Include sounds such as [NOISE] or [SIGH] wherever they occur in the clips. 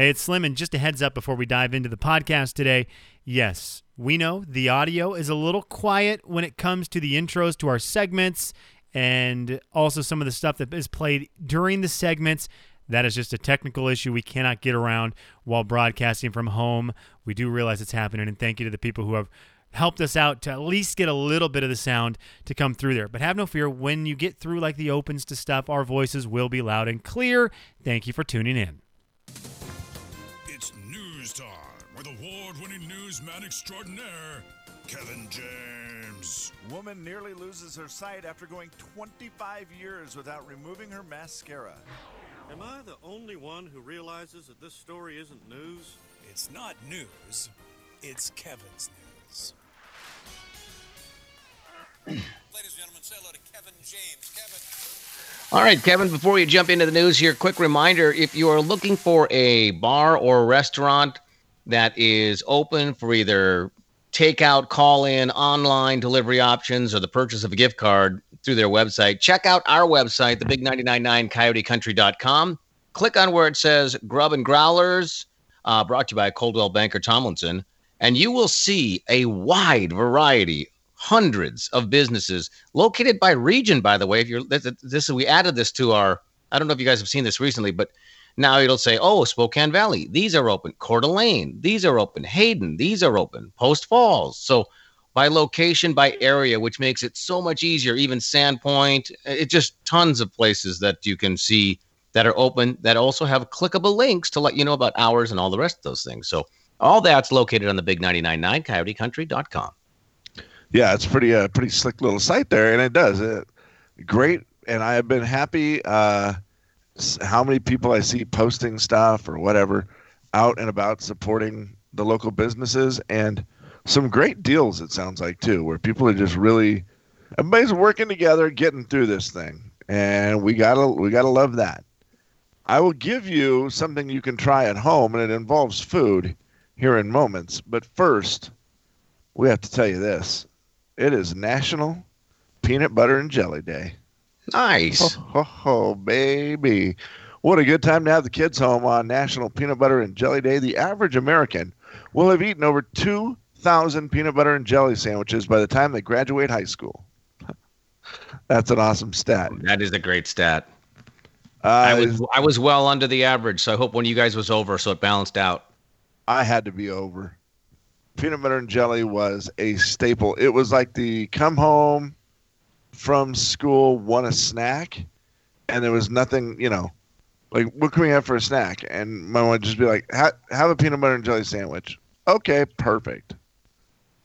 Hey, it's Slim, and just a heads up before we dive into the podcast today. Yes, we know the audio is a little quiet when it comes to the intros to our segments and also some of the stuff that is played during the segments. That is just a technical issue we cannot get around while broadcasting from home. We do realize it's happening, and thank you to the people who have helped us out to at least get a little bit of the sound to come through there. But have no fear, when you get through like the opens to stuff, our voices will be loud and clear. Thank you for tuning in. Newsman extraordinaire, Kevin James. Woman nearly loses her sight after going 25 years without removing her mascara. Am I the only one who realizes that this story isn't news? It's not news, it's Kevin's news. [CLEARS THROAT] Ladies and gentlemen, say hello to Kevin James. Kevin. All right, Kevin, before you jump into the news here, quick reminder if you are looking for a bar or restaurant that is open for either takeout, call in, online delivery options, or the purchase of a gift card through their website, check out our website, the big999coyotecountry.com. Click on where it says Grub and Growlers, uh, brought to you by Coldwell Banker Tomlinson, and you will see a wide variety hundreds of businesses located by region by the way if you're this, this we added this to our i don't know if you guys have seen this recently but now it'll say oh spokane valley these are open Coeur d'Alene these are open hayden these are open post falls so by location by area which makes it so much easier even sandpoint it just tons of places that you can see that are open that also have clickable links to let you know about hours and all the rest of those things so all that's located on the big 999 coyotecountry.com yeah, it's pretty uh, pretty slick little site there, and it does it great. And I have been happy. Uh, how many people I see posting stuff or whatever out and about supporting the local businesses, and some great deals. It sounds like too, where people are just really everybody's working together, getting through this thing, and we gotta we gotta love that. I will give you something you can try at home, and it involves food here in moments. But first, we have to tell you this it is National Peanut Butter and Jelly Day. Nice. Oh, oh, baby. What a good time to have the kids home on National Peanut Butter and Jelly Day. The average American will have eaten over 2,000 peanut butter and jelly sandwiches by the time they graduate high school. That's an awesome stat. That is a great stat. Uh, I was I was well under the average, so I hope one of you guys was over, so it balanced out. I had to be over. Peanut butter and jelly was a staple. It was like the come home from school, want a snack, and there was nothing, you know, like what can we have for a snack? And my mom would just be like, have a peanut butter and jelly sandwich. Okay, perfect.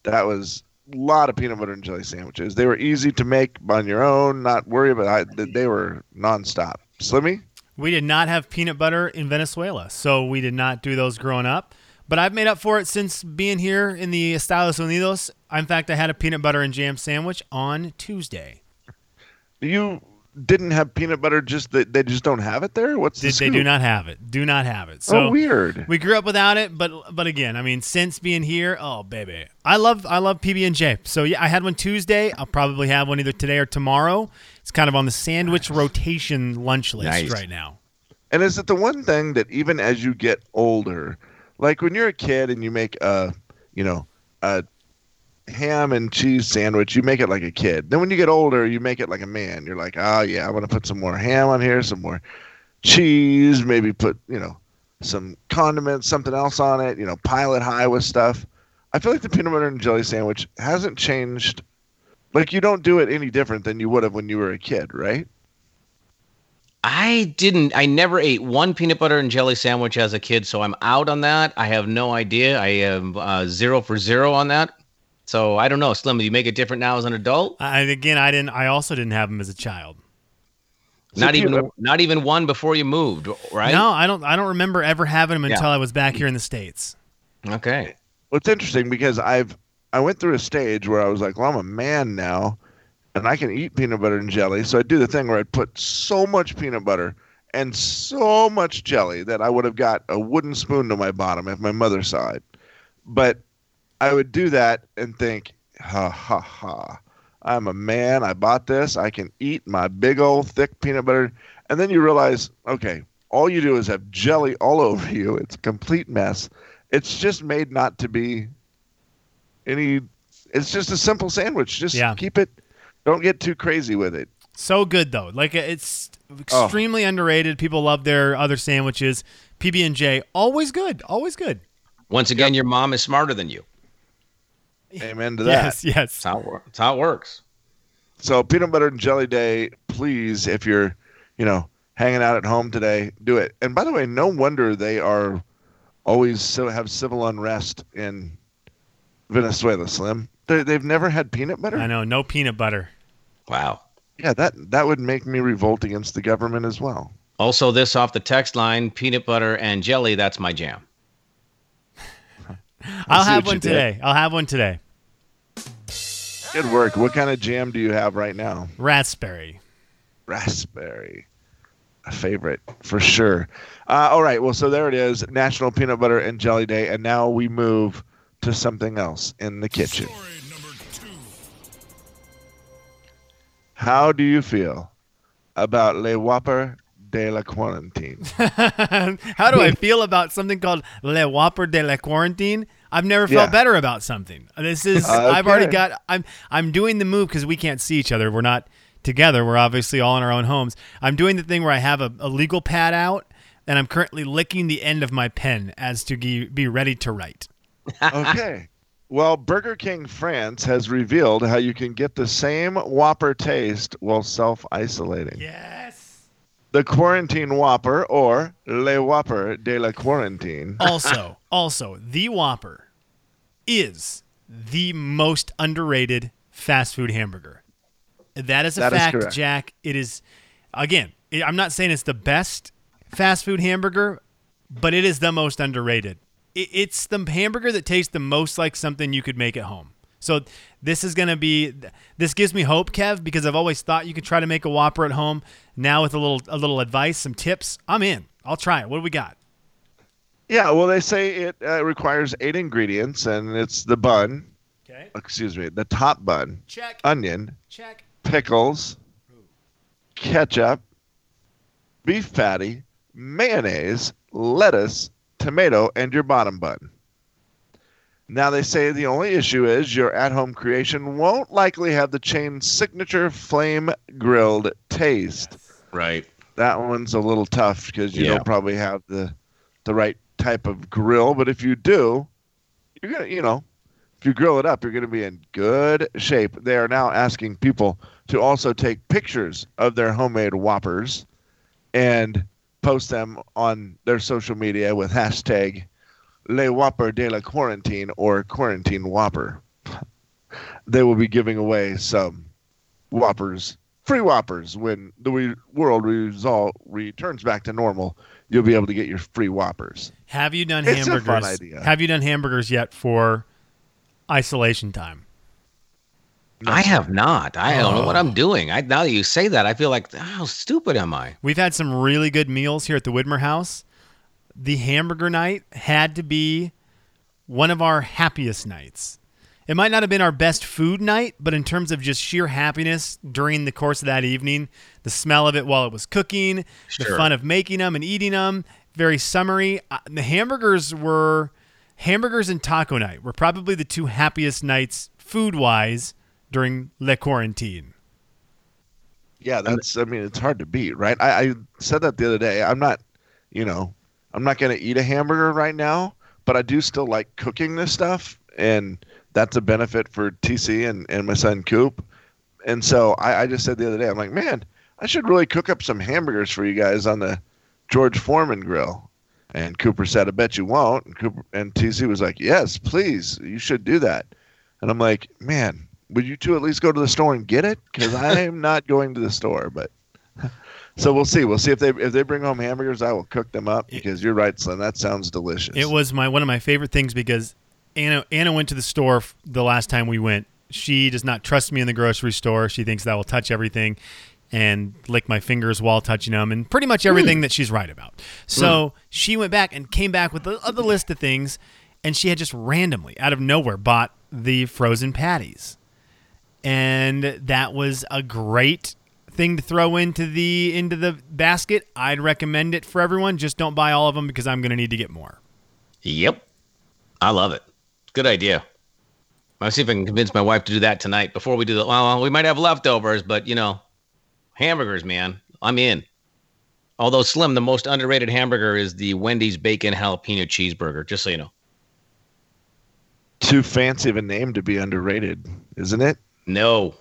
That was a lot of peanut butter and jelly sandwiches. They were easy to make on your own, not worry about. it. They were nonstop. Slimmy. We did not have peanut butter in Venezuela, so we did not do those growing up. But I've made up for it since being here in the Estados Unidos. In fact, I had a peanut butter and jam sandwich on Tuesday. You didn't have peanut butter just that they just don't have it there? What's the they do not have it. Do not have it. Oh, so oh, weird. we grew up without it but but again i mean since being here oh baby. I love i love pb&j so yeah i had one tuesday. I'll probably have one either today or tomorrow. It's kind of on the sandwich rotation lunch list Nice. right now. And is it the one thing that even as you get older, like when you're a kid and you make a, you know, a ham and cheese sandwich, you make it like a kid. Then when you get older, you make it like a man. You're like, oh yeah, I want to put some more ham on here, some more cheese, maybe put, you know, some condiments, something else on it, you know, pile it high with stuff. I feel like the peanut butter and jelly sandwich hasn't changed. Like you don't do it any different than you would have when you were a kid, right? I didn't. I never ate one peanut butter and jelly sandwich as a kid, so I'm out on that. I have no idea. I am uh, zero for zero on that. So I don't know. Slim, do you make it different now as an adult? I, again i didn't i also didn't have them as a child Not So even peanut- not even one before you moved, right? no i don't i don't remember ever having them Yeah. until i was back here in the states Okay. Well, it's interesting because I've I went through a stage where I was like, well, I'm a man now, and I can eat peanut butter and jelly. So I do the thing where I'd put so much peanut butter and so much jelly that I would have got a wooden spoon to my bottom if my mother saw it. But I would do that and think, ha ha ha. I'm a man. I bought this. I can eat my big old thick peanut butter. And then you realize, okay, all you do is have jelly all [LAUGHS] over you. It's a complete mess. It's just made not to be any. It's just a simple sandwich. Just Yeah. keep it. Don't get too crazy with it. So good though. Like it's Oh. extremely underrated. People love their other sandwiches. PB and J, always good. Always good. Once again, your mom is smarter than you. Amen to [LAUGHS] that. Yes, yes. That's how it, that's how it works. So peanut butter and jelly day, please, if you're, you know, hanging out at home today, do it. And by the way, no wonder they are always so have civil unrest in Venezuela. Slim, they, they've never had peanut butter. I know. No peanut butter. Wow. Yeah, that that would make me revolt against the government as well. Also, this off the text line: peanut butter and jelly. That's my jam. I'll have what you one did. today. I'll have one today. Good work. What kind of jam do you have right now? Raspberry. Raspberry, a favorite for sure. Uh, all right, well, so there it is, National Peanut Butter and Jelly Day, and now we move to something else in the kitchen. Story number two. How do you feel about Le Whopper de la Quarantine? [LAUGHS] How do I feel about something called Le Whopper de la Quarantine? I've never felt Yeah. better about something. This is uh, I've already got I'm I'm doing the move because we can't see each other. We're not together. We're obviously all in our own homes. I'm doing the thing where I have a, a legal pad out and I'm currently licking the end of my pen as to ge- be ready to write. okay. Well, Burger King France has revealed how you can get the same Whopper taste while self isolating. Yes. The Quarantine Whopper, or Le Whopper de la Quarantine. [LAUGHS] also, also, the Whopper is the most underrated fast food hamburger. That is a That is fact, correct. Jack. It is again, I'm not saying it's the best fast food hamburger, but it is the most underrated. It's the hamburger that tastes the most like something you could make at home. So this is going to be this gives me hope, Kev, because I've always thought you could try to make a Whopper at home. Now with a little a little advice, some tips, I'm in. I'll try it. What do we got? Yeah, well, they say it uh, requires eight ingredients, and it's the bun, Okay. excuse me, the top bun, Check. onion, Check. pickles, ketchup, beef patty, mayonnaise, lettuce, tomato, and your bottom bun. Now, they say the only issue is your at home creation won't likely have the chain's signature flame grilled taste. Right. That one's a little tough because you Yeah. don't probably have the the right type of grill. But if you do, you're gonna, you know, if you grill it up, you're gonna be in good shape. They are now asking people to also take pictures of their homemade Whoppers and post them on their social media with hashtag Le Whopper de la Quarantine or Quarantine Whopper. they will be giving away some Whoppers, free Whoppers when the we- world result returns back to normal. You'll be able to get your free Whoppers. Have you done It's a hamburgers? fun idea. Have you done hamburgers yet for isolation time? I have not. I don't know what Oh. I'm doing. I now that you say that, I feel like how stupid am I? We've had some really good meals here at the Widmer House. The hamburger night had to be one of our happiest nights. It might not have been our best food night, but in terms of just sheer happiness during the course of that evening, the smell of it while it was cooking, the fun of making them and eating them, very summery. Uh, the hamburgers were hamburgers and taco night were probably the two happiest nights food wise during Le Quarantine. Yeah, that's. I mean, it's hard to beat, right? I, I said that the other day. I'm not, you know, I'm not going to eat a hamburger right now, but I do still like cooking this stuff, and that's a benefit for TC and, and my son Coop. And so I, I just said the other day, I'm like, man, I should really cook up some hamburgers for you guys on the George Foreman grill. And Cooper said, I bet you won't. And Cooper and TC was like, Yes, please, you should do that. And I'm like, man, would you two at least go to the store and get it? Because I am not going to the store. But so we'll see. We'll see if they if they bring home hamburgers, I will cook them up. Because you're right, Slim. That sounds delicious. It was my one of my favorite things because Anna Anna went to the store the last time we went. She does not trust me in the grocery store. She thinks that will touch everything and lick my fingers while touching them and pretty much hmm. everything that she's right about. So hmm. she went back and came back with the other list of things and she had just randomly out of nowhere bought the frozen patties. And that was a great thing to throw into the into the basket. I'd recommend it for everyone. Just don't buy all of them because I'm going to need to get more. Yep. I love it. Good idea. I'll see if I can convince my wife to do that tonight before we do the. Well, we might have leftovers, but you know, hamburgers, man. I'm in. Although Slim, the most underrated hamburger is the Wendy's bacon jalapeno cheeseburger. Just so you know. Too fancy of a name to be underrated, isn't it? No.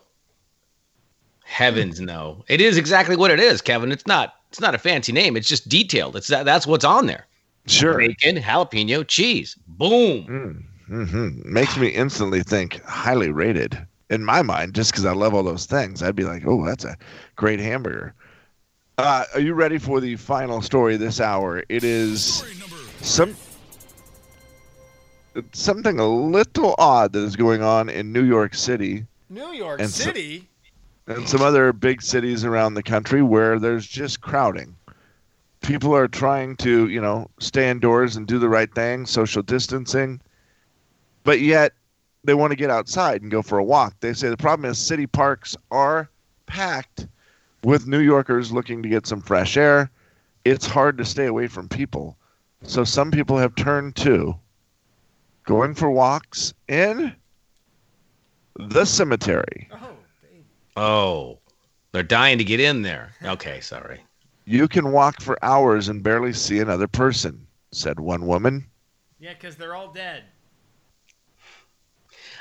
Heavens no. It is exactly what it is, Kevin. It's not. It's not a fancy name. It's just detailed. It's that. That's what's on there. Sure. Bacon, jalapeno, cheese. Boom. hmm Makes me instantly think highly rated. In my mind, just because I love all those things, I'd be like, oh, that's a great hamburger. Uh, are you ready for the final story this hour? It is some something a little odd that is going on in New York City New York And so- City. And some other big cities around the country where there's just crowding. People are trying to, you know, stay indoors and do the right thing, social distancing, but yet they want to get outside and go for a walk. They say the problem is city parks are packed with New Yorkers looking to get some fresh air. It's hard to stay away from people. So some people have turned to going for walks in the cemetery. Oh, they're dying to get in there. Okay, sorry. You can walk for hours and barely see another person, said one woman. Yeah, because they're all dead.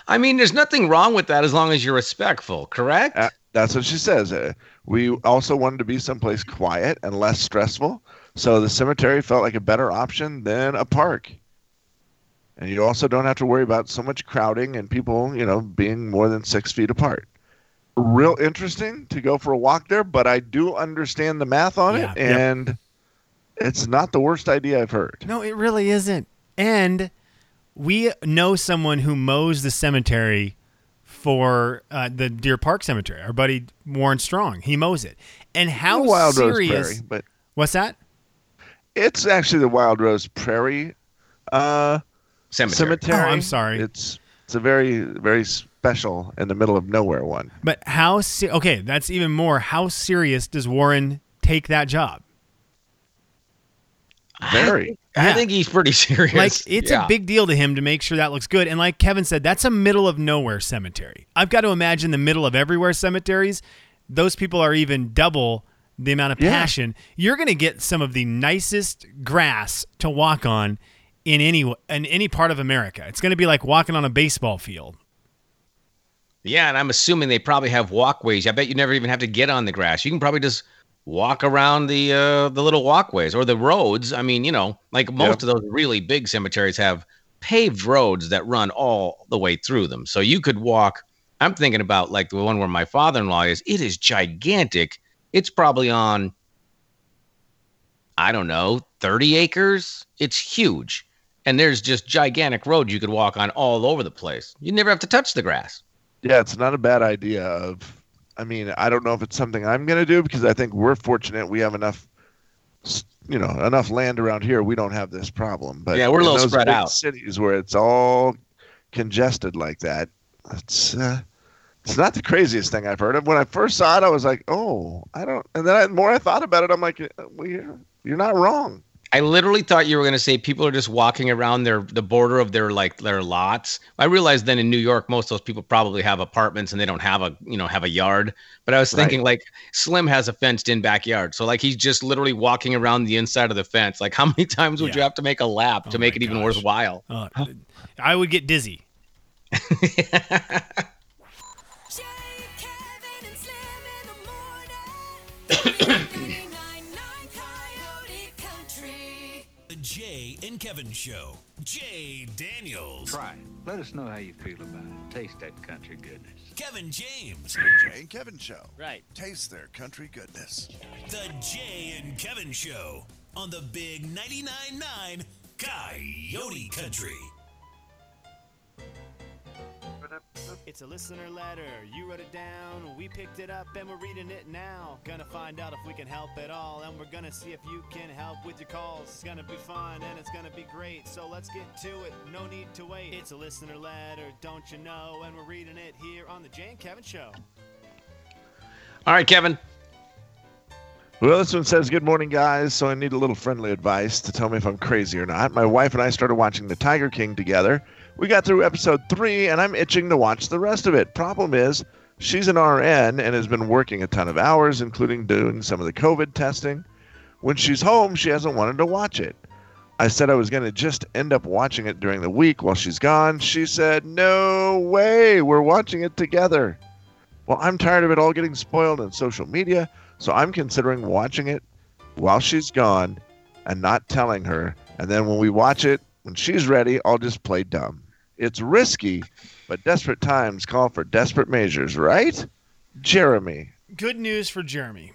I mean, there's nothing wrong with that as long as you're respectful, correct? Uh, that's what she says. Uh, we also wanted to be someplace quiet and less stressful, so the cemetery felt like a better option than a park. And you also don't have to worry about so much crowding and people, you know, being more than six feet apart. Real interesting to go for a walk there, but I do understand the math on Yeah, it, yep. and it's not the worst idea I've heard. No, it really isn't. And we know someone who mows the cemetery for uh, the Deer Park Cemetery. Our buddy Warren Strong, he mows it. And how Wild Rose? Prairie, but What's that? it's actually the Wild Rose Prairie uh, Cemetery. cemetery. Oh, I'm sorry. It's it's a very very special in the middle of nowhere one. But how? Se- okay, that's even more. How serious does Warren take that job? Very. I Yeah. think he's pretty [LAUGHS] serious. Like it's Yeah. a big deal to him to make sure that looks good. And like Kevin said, that's a middle of nowhere cemetery. I've got to imagine the middle of everywhere cemeteries. Those people are even double the amount of Yeah. passion. You're going to get some of the nicest grass to walk on in any in any part of America. It's going to be like walking on a baseball field. Yeah, and I'm assuming they probably have walkways. I bet you never even have to get on the grass. You can probably just walk around the uh, the little walkways or the roads. I mean, you know, like most of those really big cemeteries have paved roads that run all the way through them. So you could walk. I'm thinking about like the one where my father-in-law is. It is gigantic. It's probably on I don't know, 30 acres. It's huge. And there's just gigantic roads you could walk on all over the place. You never have to touch the grass. Yeah, it's not a bad idea. Of, I mean, I don't know if it's something I'm gonna do because I think we're fortunate we have enough, you know, enough land around here. We don't have this problem. But Yeah, we're a little spread out. Cities where it's all congested like that, it's uh, it's not the craziest thing I've heard of. When I first saw it, I was like, oh, I don't. And then I, the more I thought about it, I'm like, well, you're, you're not wrong. I literally thought you were going to say people are just walking around their the border of their like their lots. I realized then in New York, most of those people probably have apartments and they don't have a you know have a yard. But I was thinking like Slim has a fenced in backyard, so like he's just literally walking around the inside of the fence. Like how [LAUGHS] many times would you have to make a lap to Oh make my it even worthwhile? Uh, I would get dizzy. [LAUGHS] [COUGHS] and Kevin Show. Jay Daniels. Try it. Let us know how you feel about it. Taste that country goodness. Kevin James. Jay and Kevin Show. Right. Taste their country goodness. The Jay and Kevin Show on the Big 99.9 Coyote Country. It's a listener letter. You wrote it down. We picked it up and we're reading it now. Gonna find out if we can help at all. And we're gonna see if you can help with your calls. It's gonna be fun and it's gonna be great. So let's get to it. No need to wait. It's a listener letter, don't you know? And we're reading it here on the Jay and Kevin Show. All right, Kevin. Well, this one says, Good morning, guys. So I need a little friendly advice to tell me if I'm crazy or not. My wife and I started watching The Tiger King together. We got through episode three, and I'm itching to watch the rest of it. Problem is, she's an RN and has been working a ton of hours, including doing some of the COVID testing. When she's home, she hasn't wanted to watch it. I said I was going to just end up watching it during the week while she's gone. She said, No way, we're watching it together. Well, I'm tired of it all getting spoiled on social media, so I'm considering watching it while she's gone and not telling her. And then when we watch it, when she's ready, I'll just play dumb. It's risky, but desperate times call for desperate measures, right? Jeremy. Good news for Jeremy.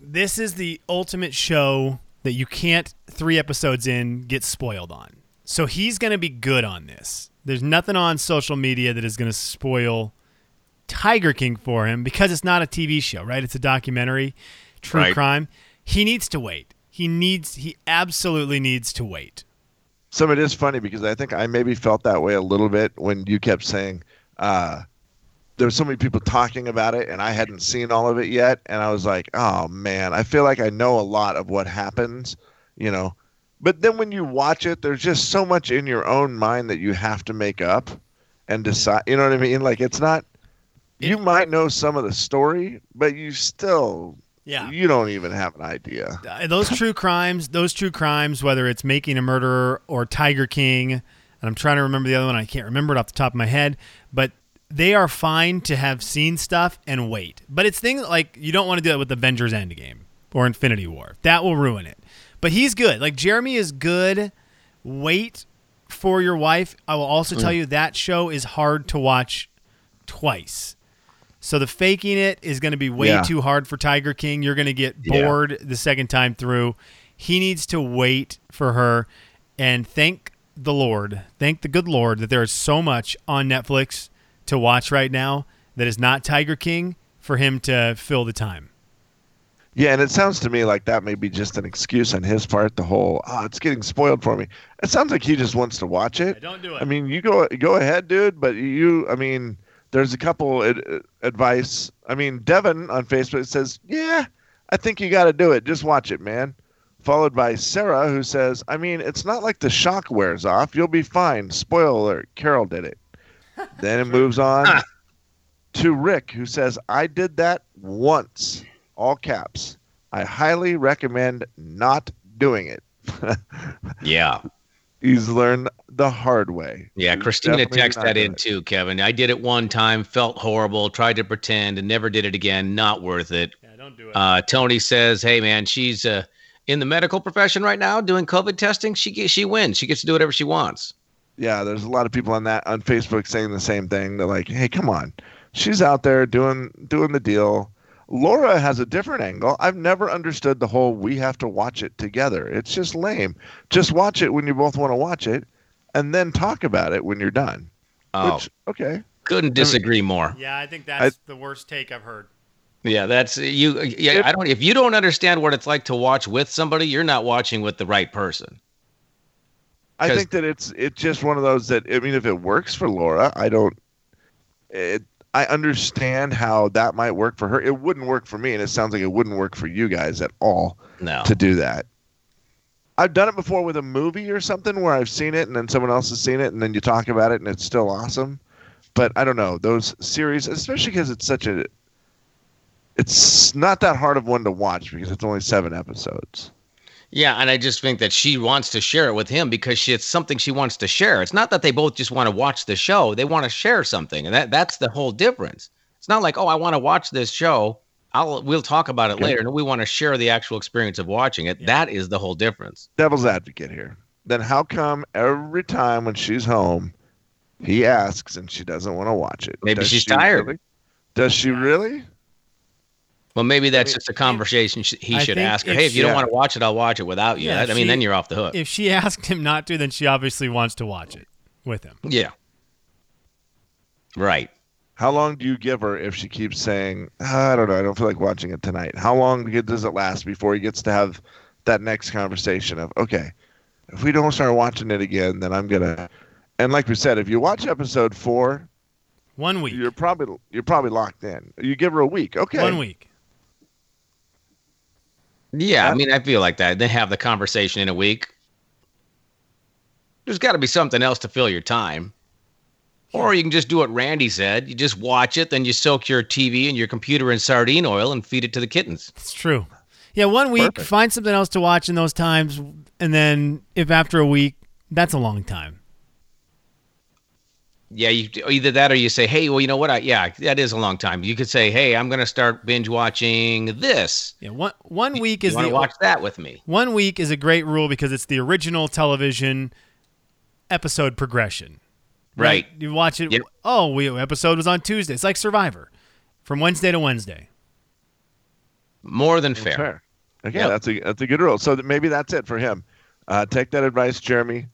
This is the ultimate show that you can't three episodes in get spoiled on. So he's going to be good on this. There's nothing on social media that is going to spoil Tiger King for him because it's not a TV show, right? It's a documentary, true Right. crime. He needs to wait. He needs he absolutely needs to wait. Of it is funny because I think I maybe felt that way a little bit when you kept saying uh, there were so many people talking about it and I hadn't seen all of it yet, and I was like, oh man, I feel like I know a lot of what happens, you know. But then when you watch it, there's just so much in your own mind that you have to make up and decide. You know what I mean? Like it's not. You might know some of the story, but you still Yeah. you don't even have an idea. Uh, those true crimes, those true crimes, whether it's making a murderer or Tiger King, and I'm trying to remember the other one. I can't remember it off the top of my head, but they are fine to have seen stuff and wait. But it's things like you don't want to do that with Avengers Endgame or Infinity War. That will ruin it. But he's good. Like Jeremy is good. Wait for your wife. I will also tell you that show is hard to watch twice. So the faking it is going to be way Yeah. too hard for Tiger King. You're going to get Yeah. bored the second time through. He needs to wait for her and thank the Lord, thank the good Lord that there is so much on Netflix to watch right now that is not Tiger King for him to fill the time. Yeah, and it sounds to me like that may be just an excuse on his part. The whole, oh, it's getting spoiled for me. It sounds like he just wants to watch it. don't do it. I mean, you go go ahead, dude. But you, I mean, there's a couple ad- advice. I mean, Devin on Facebook says, yeah, I think you got to do it. Just watch it, man. Followed by Sarah, who says, I mean, it's not like the shock wears off. You'll be fine. Spoiler alert, Carol did it. [LAUGHS] then it moves on ah. to Rick, who says, I did that once, all caps. I highly recommend not doing it. [LAUGHS] Yeah. He's learned the hard way. Yeah, He's Christina definitely texted not that in too, Kevin. I did it one time, felt horrible, tried to pretend, and never did it again. Not worth it. Yeah, don't do it. Uh, Tony says, "Hey, man, she's uh, in the medical profession right now doing COVID testing. She ge- she wins. She gets to do whatever she wants." Yeah, there's a lot of people on that on Facebook saying the same thing. They're like, "Hey, come on, she's out there doing doing the deal." Laura has a different angle. I've never understood the whole "we have to watch it together." It's just lame. Just watch it when you both want to watch it, and then talk about it when you're done. Oh, Which, okay, couldn't disagree more. yeah, I think that's the worst take I've heard. Yeah, that's you. Yeah, I don't. If you don't understand what it's like to watch with somebody, you're not watching with the right person. I think that it's it's just one of those that I mean, if it works for Laura, I don't. It, I understand how that might work for her. It wouldn't work for me, and it sounds like it wouldn't work for you guys at all No. to do that. I've done it before with a movie or something where I've seen it and then someone else has seen it and then you talk about it and it's still awesome. But I don't know those series, especially because it's such a. It's not that hard of one to watch because it's only seven episodes. Yeah, and I just think that she wants to share it with him because she, it's something she wants to share. It's not that they both just want to watch the show; they want to share something, and that that's the whole difference. It's not like, oh, I want to watch this show. I'll we'll talk about it Okay. later. No, we want to share the actual experience of watching it. That is the whole difference. devil's advocate here. Then how come every time when she's home, he asks and she doesn't want to watch it? Maybe Does she's she tired. really? Does she really? Well, maybe that's just a conversation sh- he I should ask her. Hey, if you she- don't want to watch it, I'll watch it without you. Yeah, That- I mean, she- then you're off the hook. If she [LAUGHS] asked him not to, then she obviously wants to watch it with him. yeah. Right. How long do you give her if she keeps saying, "Ah, I don't know, I don't feel like watching it tonight? How long does it last before he gets to have that next conversation of, okay, if we don't start watching it again, then I'm gonna. And like we said, if you watch episode four, One week. you're probably you're probably locked in. You give her a week, okay? One week. Yeah, I mean, I feel like that. They have the conversation in a week. There's got to be something else to fill your time. Or you can just do what Randy said. You just watch it, then you soak your TV and your computer in sardine oil and feed it to the kittens. It's true. Yeah, one week, Perfect. find something else to watch in those times, and then if after a week, that's a long time. Yeah, you either that or you say, "Hey, well, you know what? I yeah, that is a long time." You could say, "Hey, I'm going to start binge watching this." Yeah, one one week is you want the to watch that with me? one week is a great rule because it's the original television episode progression. Right. You watch it. Yep. Oh, we episode was on Tuesday. It's like Survivor, from Wednesday to Wednesday. More than fair. Fair. Okay, Yep. that's a that's a good rule. So that maybe that's it for him. Uh, take that advice, Jeremy.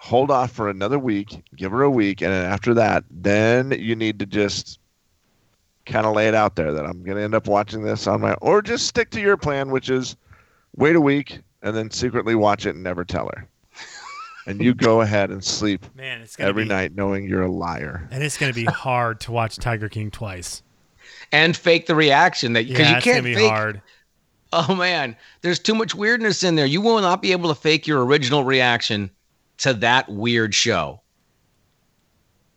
Hold off for another week. Give her a week, and then after that, then you need to just kind of lay it out there that I'm going to end up watching this on my, or just stick to your plan, which is wait a week and then secretly watch it and never tell her. [LAUGHS] and you go ahead and sleep Man, it's gonna every be, night knowing you're a liar. and it's gonna be hard to watch Tiger King twice. And fake the reaction that because Yeah, you can't be fake. hard. Oh man, there's too much weirdness in there. You will not be able to fake your original reaction to that weird show.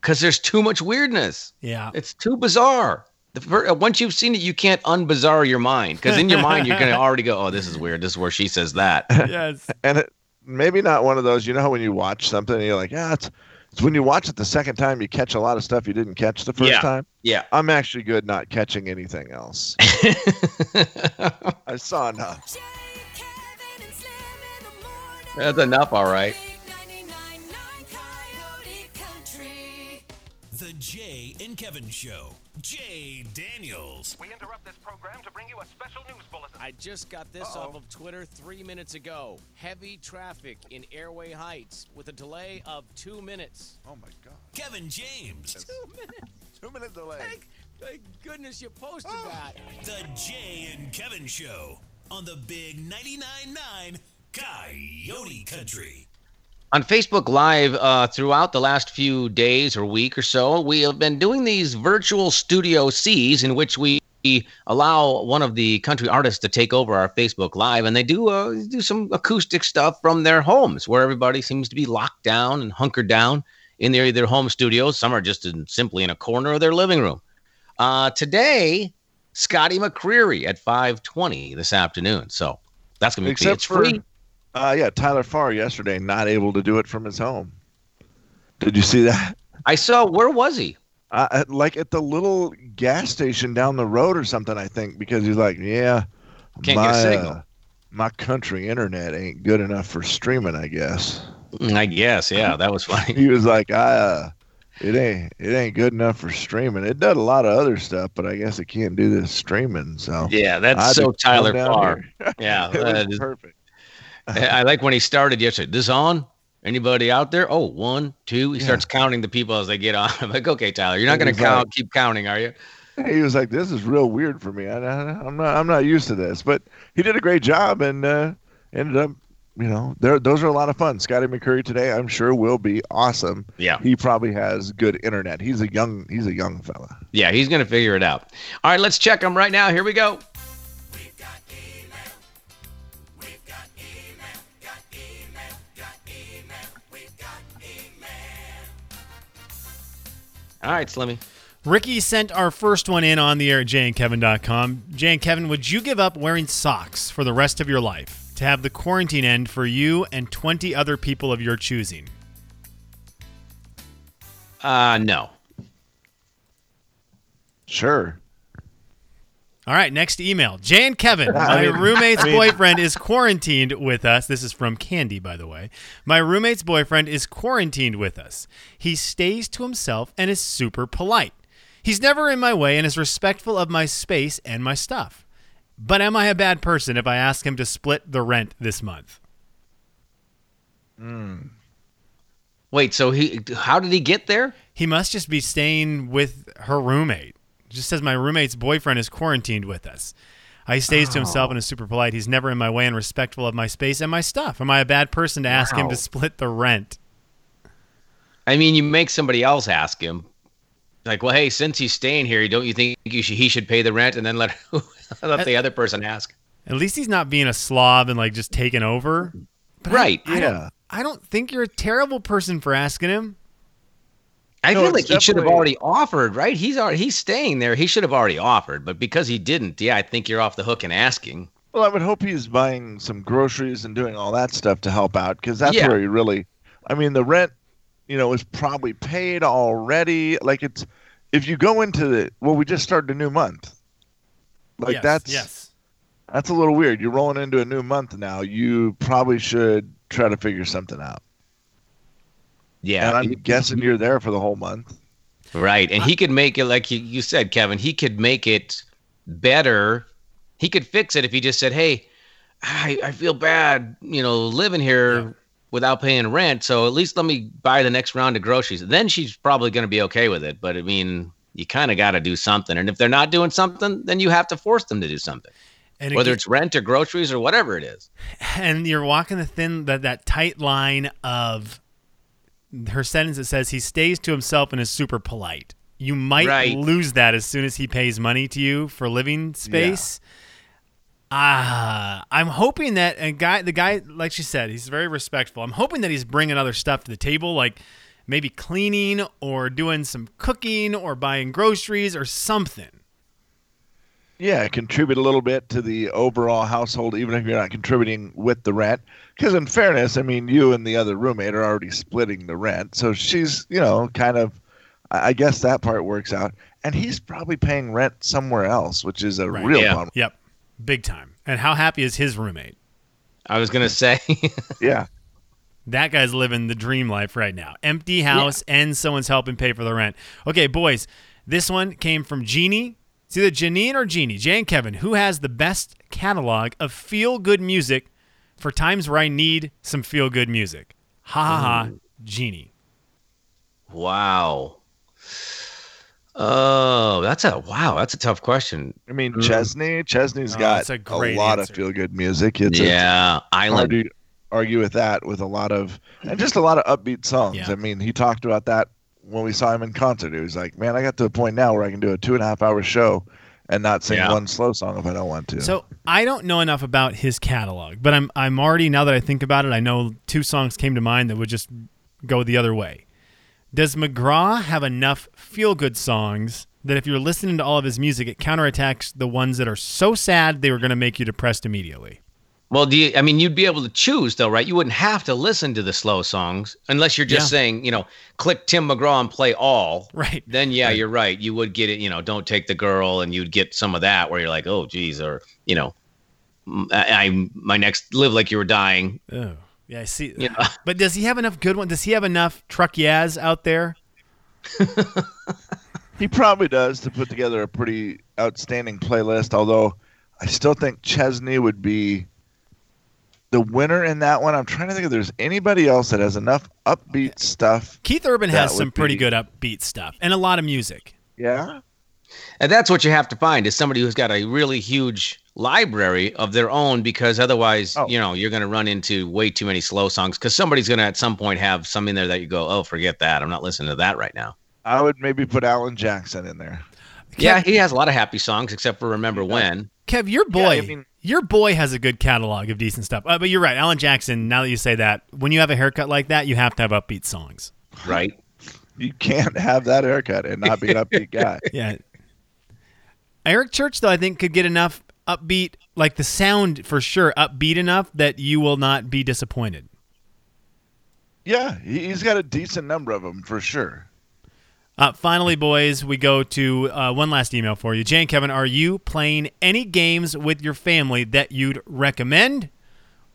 Cuz there's too much weirdness. Yeah, It's too bizarre. The fir- uh, once you've seen it, you can't unbizarre your mind because in your mind you're going [LAUGHS] to already go, "Oh, this is weird. This is where she says that." yes. [LAUGHS] and it, maybe not one of those. You know how when you watch something and you're like, yeah, it's, it's when you watch it the second time you catch a lot of stuff you didn't catch the first Yeah. time. Yeah. I'm actually good not catching anything else. [LAUGHS] I saw enough. Jay, Kevin, and Slim in the morning. That's enough, all right. The Jay and Kevin Show. Jay Daniels. We interrupt this program to bring you a special news bulletin. I just got this off of Twitter three minutes ago. Heavy traffic in Airway Heights with a delay of two minutes. Oh my God. Kevin James. Two minutes? [LAUGHS] Two minute delay. Thank, thank goodness you posted oh. that. The Jay and Kevin Show on the Big 99.9 Coyote Country. On Facebook Live, uh, throughout the last few days or week or so, we have been doing these virtual Studio Cs in which we allow one of the country artists to take over our Facebook Live, and they do uh, do some acoustic stuff from their homes, where everybody seems to be locked down and hunkered down in their their home studios. Some are just in, simply in a corner of their living room. Uh, today, Scotty McCreery at 5:20 this afternoon. So that's gonna be Except it's for, free. Uh, yeah, Tyler Farr yesterday not able to do it from his home. Did you see that? I saw. Where was he? Uh, at, like at the little gas station down the road or something, I think, because he's like, yeah, Can't get a my, signal. uh, my country internet ain't good enough for streaming, I guess. Mm, I guess, yeah, that was funny. [LAUGHS] he was like, I, uh, it ain't it ain't good enough for streaming. It does a lot of other stuff, but I guess it can't do this streaming. So Yeah, that's I so Tyler Farr. [LAUGHS] Yeah, that is- perfect. I like when he started yesterday. This on? Anybody out there? Oh, one, two. He Yeah. starts counting the people as they get on. [LAUGHS] I'm like, okay, Tyler, you're not going to He's like- count, keep counting, are you? He was like, "This is real weird for me. I, I, I'm not I'm not used to this." But he did a great job and uh, ended up, you know, there those are a lot of fun. Scotty McCreery today, I'm sure, will be awesome. Yeah, He probably has good internet. He's a young he's a young fella. yeah, he's going to figure it out. All right, let's check him right now. Here we go. All right, Slimmy. Ricky sent our first one in on the air at jayandkevin.com. Jay and Kevin, would you give up wearing socks for the rest of your life to have the quarantine end for you and 20 other people of your choosing? Uh, no. Sure. All right, next email. Jay and Kevin, [LAUGHS] my roommate's boyfriend is quarantined with us. This is from Candy, by the way. My roommate's boyfriend is quarantined with us. He stays to himself and is super polite. He's never in my way and is respectful of my space and my stuff. But am I a bad person if I ask him to split the rent this month? Mm. Wait, so he? How did he get there? He must just be staying with her roommate. Just says my roommate's boyfriend is quarantined with us. He stays to himself and is super polite. He's never in my way and respectful of my space and my stuff. Am I a bad person to ask him to split the rent? I mean, you make somebody else ask him. Like, well, hey, since he's staying here, don't you think you should, he should pay the rent and then let [LAUGHS] let the other person ask? At least he's not being a slob and like just taking over. But I- Right. I, Yeah. don't, I don't think you're a terrible person for asking him. I No, feel like he should have already offered, right? He's already he's staying there. He should have already offered, but because he didn't, yeah, I think you're off the hook in asking. Well, I would hope he's buying some groceries and doing all that stuff to help out because that's Yeah. where he really. I mean, the rent, you know, is probably paid already. Like it's, if you go into the well, we just started a new month. Like yes, that's yes. that's a little weird. You're rolling into a new month now. You probably should try to figure something out. Yeah, and I'm guessing you're there for the whole month. Right. And he could make it like you, said, Kevin, he could make it better. He could fix it if he just said, Hey, I, I feel bad, you know, living here without paying rent. So at least let me buy the next round of groceries. Then she's probably going to be okay with it. But I mean, you kind of got to do something. And if they're not doing something, then you have to force them to do something, whether it's rent or groceries or whatever it is. [LAUGHS] and you're walking the thin that that tight line of her sentence that says he stays to himself and is super polite. You might Right. lose that as soon as he pays money to you for living space. Ah, I'm hoping that a guy, the guy, like she said, he's very respectful. I'm hoping that he's bringing other stuff to the table, like maybe cleaning or doing some cooking or buying groceries or something. Yeah, contribute a little bit to the overall household, even if you're not contributing with the rent. Because in fairness, I mean, you and the other roommate are already splitting the rent, so she's, you know, kind of. I I guess that part works out, and he's probably paying rent somewhere else, which is a Right. real Yeah. bummer. Yep, big time. And how happy is his roommate? I was going to say, [LAUGHS] Yeah, That guy's living the dream life right now. Empty house and someone's helping pay for the rent. Okay, boys, this one came from Jeannie. It's either Janine or Jeannie. Jay and Kevin, who has the best catalog of feel good music for times where I need some feel good music? Ha ha ha, mm. Jeannie. wow. Oh, that's a wow. That's a tough question. I mean, mm. Chesney. Chesney's Oh, got that's a a, great lot answer. of feel good music. It's yeah, hard Island. to argue with that with a lot of and just a lot of upbeat songs. Yeah. I mean, he talked about that when we saw him in concert. He was like, "Man, I got to a point now where I can do a two and a half hour show and not sing Yeah. one slow song if I don't want to." So I don't know enough about his catalog, but I'm I'm already now that I think about it, I know two songs came to mind that would just go the other way. Does McGraw have enough feel good songs that if you're listening to all of his music, it counterattacks the ones that are so sad they were going to make you depressed immediately? Well, do you? I mean, you'd be able to choose though, right? You wouldn't have to listen to the slow songs unless you're just Yeah. saying, you know, click Tim McGraw and play all. Right. Then yeah, you're right. You would get it. You know, don't take the girl, and you'd get some of that where you're like, oh, geez, or you know, I, I my next live like you were dying. Oh, yeah, I see. Yeah. But does he have enough good ones? Does he have enough Truck Yeah out there? [LAUGHS] he probably does to put together a pretty outstanding playlist. Although I still think Chesney would be the winner in that one. I'm trying to think if there's anybody else that has enough upbeat stuff. Keith Urban has some pretty be- good upbeat stuff and a lot of music. Yeah. And that's what you have to find is somebody who's got a really huge library of their own because otherwise, Oh. you know, you're going to run into way too many slow songs because somebody's going to at some point have some in there that you go, oh, forget that. I'm not listening to that right now. I would maybe put Alan Jackson in there. Yeah, he has a lot of happy songs except for Remember When. Kev, your Yeah, I boy, mean- your boy has a good catalog of decent stuff. Uh, but you're right, Alan Jackson. Now that you say that, when you have a haircut like that, you have to have upbeat songs. Right. You can't have that haircut and not be an upbeat guy. [LAUGHS] Yeah. Eric Church, though, I think could get enough upbeat, like the sound for sure, upbeat enough that you will not be disappointed. Yeah, he- he's got a decent number of them for sure. Uh, finally, boys, we go to uh, one last email for you. Jay and Kevin, are you playing any games with your family that you'd recommend?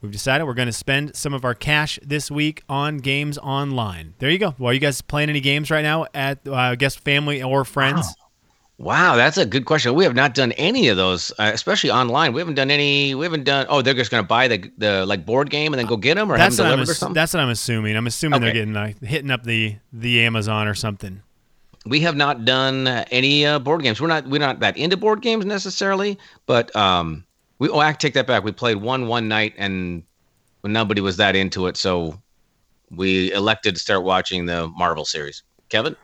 We've decided we're going to spend some of our cash this week on games online. There you go. Well, are you guys playing any games right now at, uh, I guess, family or friends? Wow, that's a good question. We have not done any of those, uh, especially online. We haven't done any. We haven't done. Oh, they're just going to buy the the like board game and then go get them, or have That's them what, I'm delivered or something. that's what I'm assuming. I'm assuming they're getting uh, hitting up the the Amazon or something. We have not done uh, any uh, board games. We're not we're not that into board games necessarily, but um, we oh I take that back. We played one one night and nobody was that into it, so we elected to start watching the Marvel series. Kevin,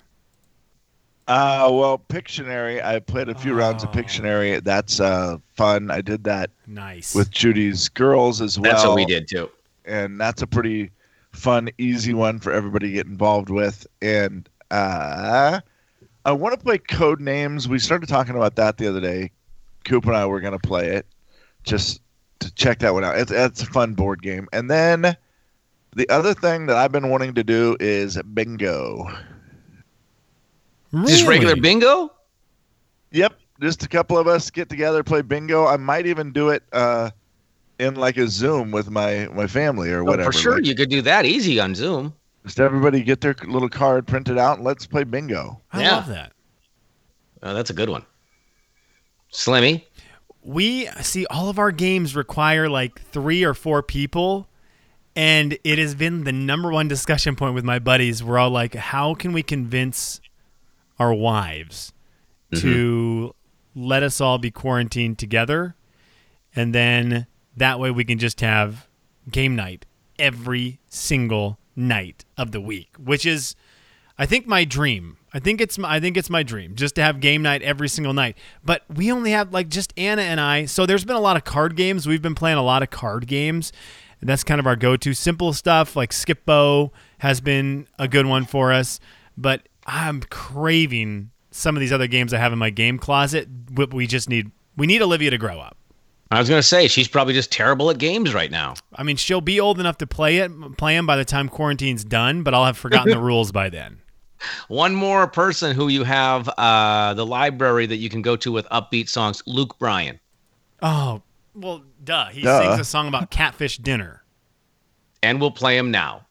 Uh, well, Pictionary. I played a few rounds of Pictionary. That's uh, fun. I did that Nice. with Judy's girls as well. That's what we did too. and that's a pretty fun, easy one for everybody to get involved with. And uh, I want to play Code Names. We started talking about that the other day. Coop and I were going to play it just to check that one out. It's, it's a fun board game. And then the other thing that I've been wanting to do is bingo. Just regular bingo? Yep, just a couple of us get together, play bingo. I might even do it uh, in like a Zoom with my my family or Oh, whatever. for sure, Like, you could do that easy on Zoom. Just everybody get their little card printed out and let's play bingo. I Yeah. love that. Oh, that's a good one. Slimmy, We see all of our games require like three or four people. And it has been the number one discussion point with my buddies. We're all like, how can we convince our wives mm-hmm. to let us all be quarantined together? And then that way we can just have game night every single night of the week, which is I think my dream. I think it's my, I think it's my dream just to have game night every single night. But we only have like just Anna and I. So there's been a lot of card games. We've been playing a lot of card games. And that's kind of our go-to simple stuff like Skip-Bo has been a good one for us, but I'm craving some of these other games I have in my game closet. We just need we need Olivia to grow up. I was gonna say she's probably just terrible at games right now. I mean, she'll be old enough to play it, play them by the time quarantine's done, but I'll have forgotten the [LAUGHS] rules by then. One more person who you have uh, the library that you can go to with upbeat songs, Luke Bryan. Oh, well, duh. He Duh. sings a song about catfish dinner. And we'll play him now.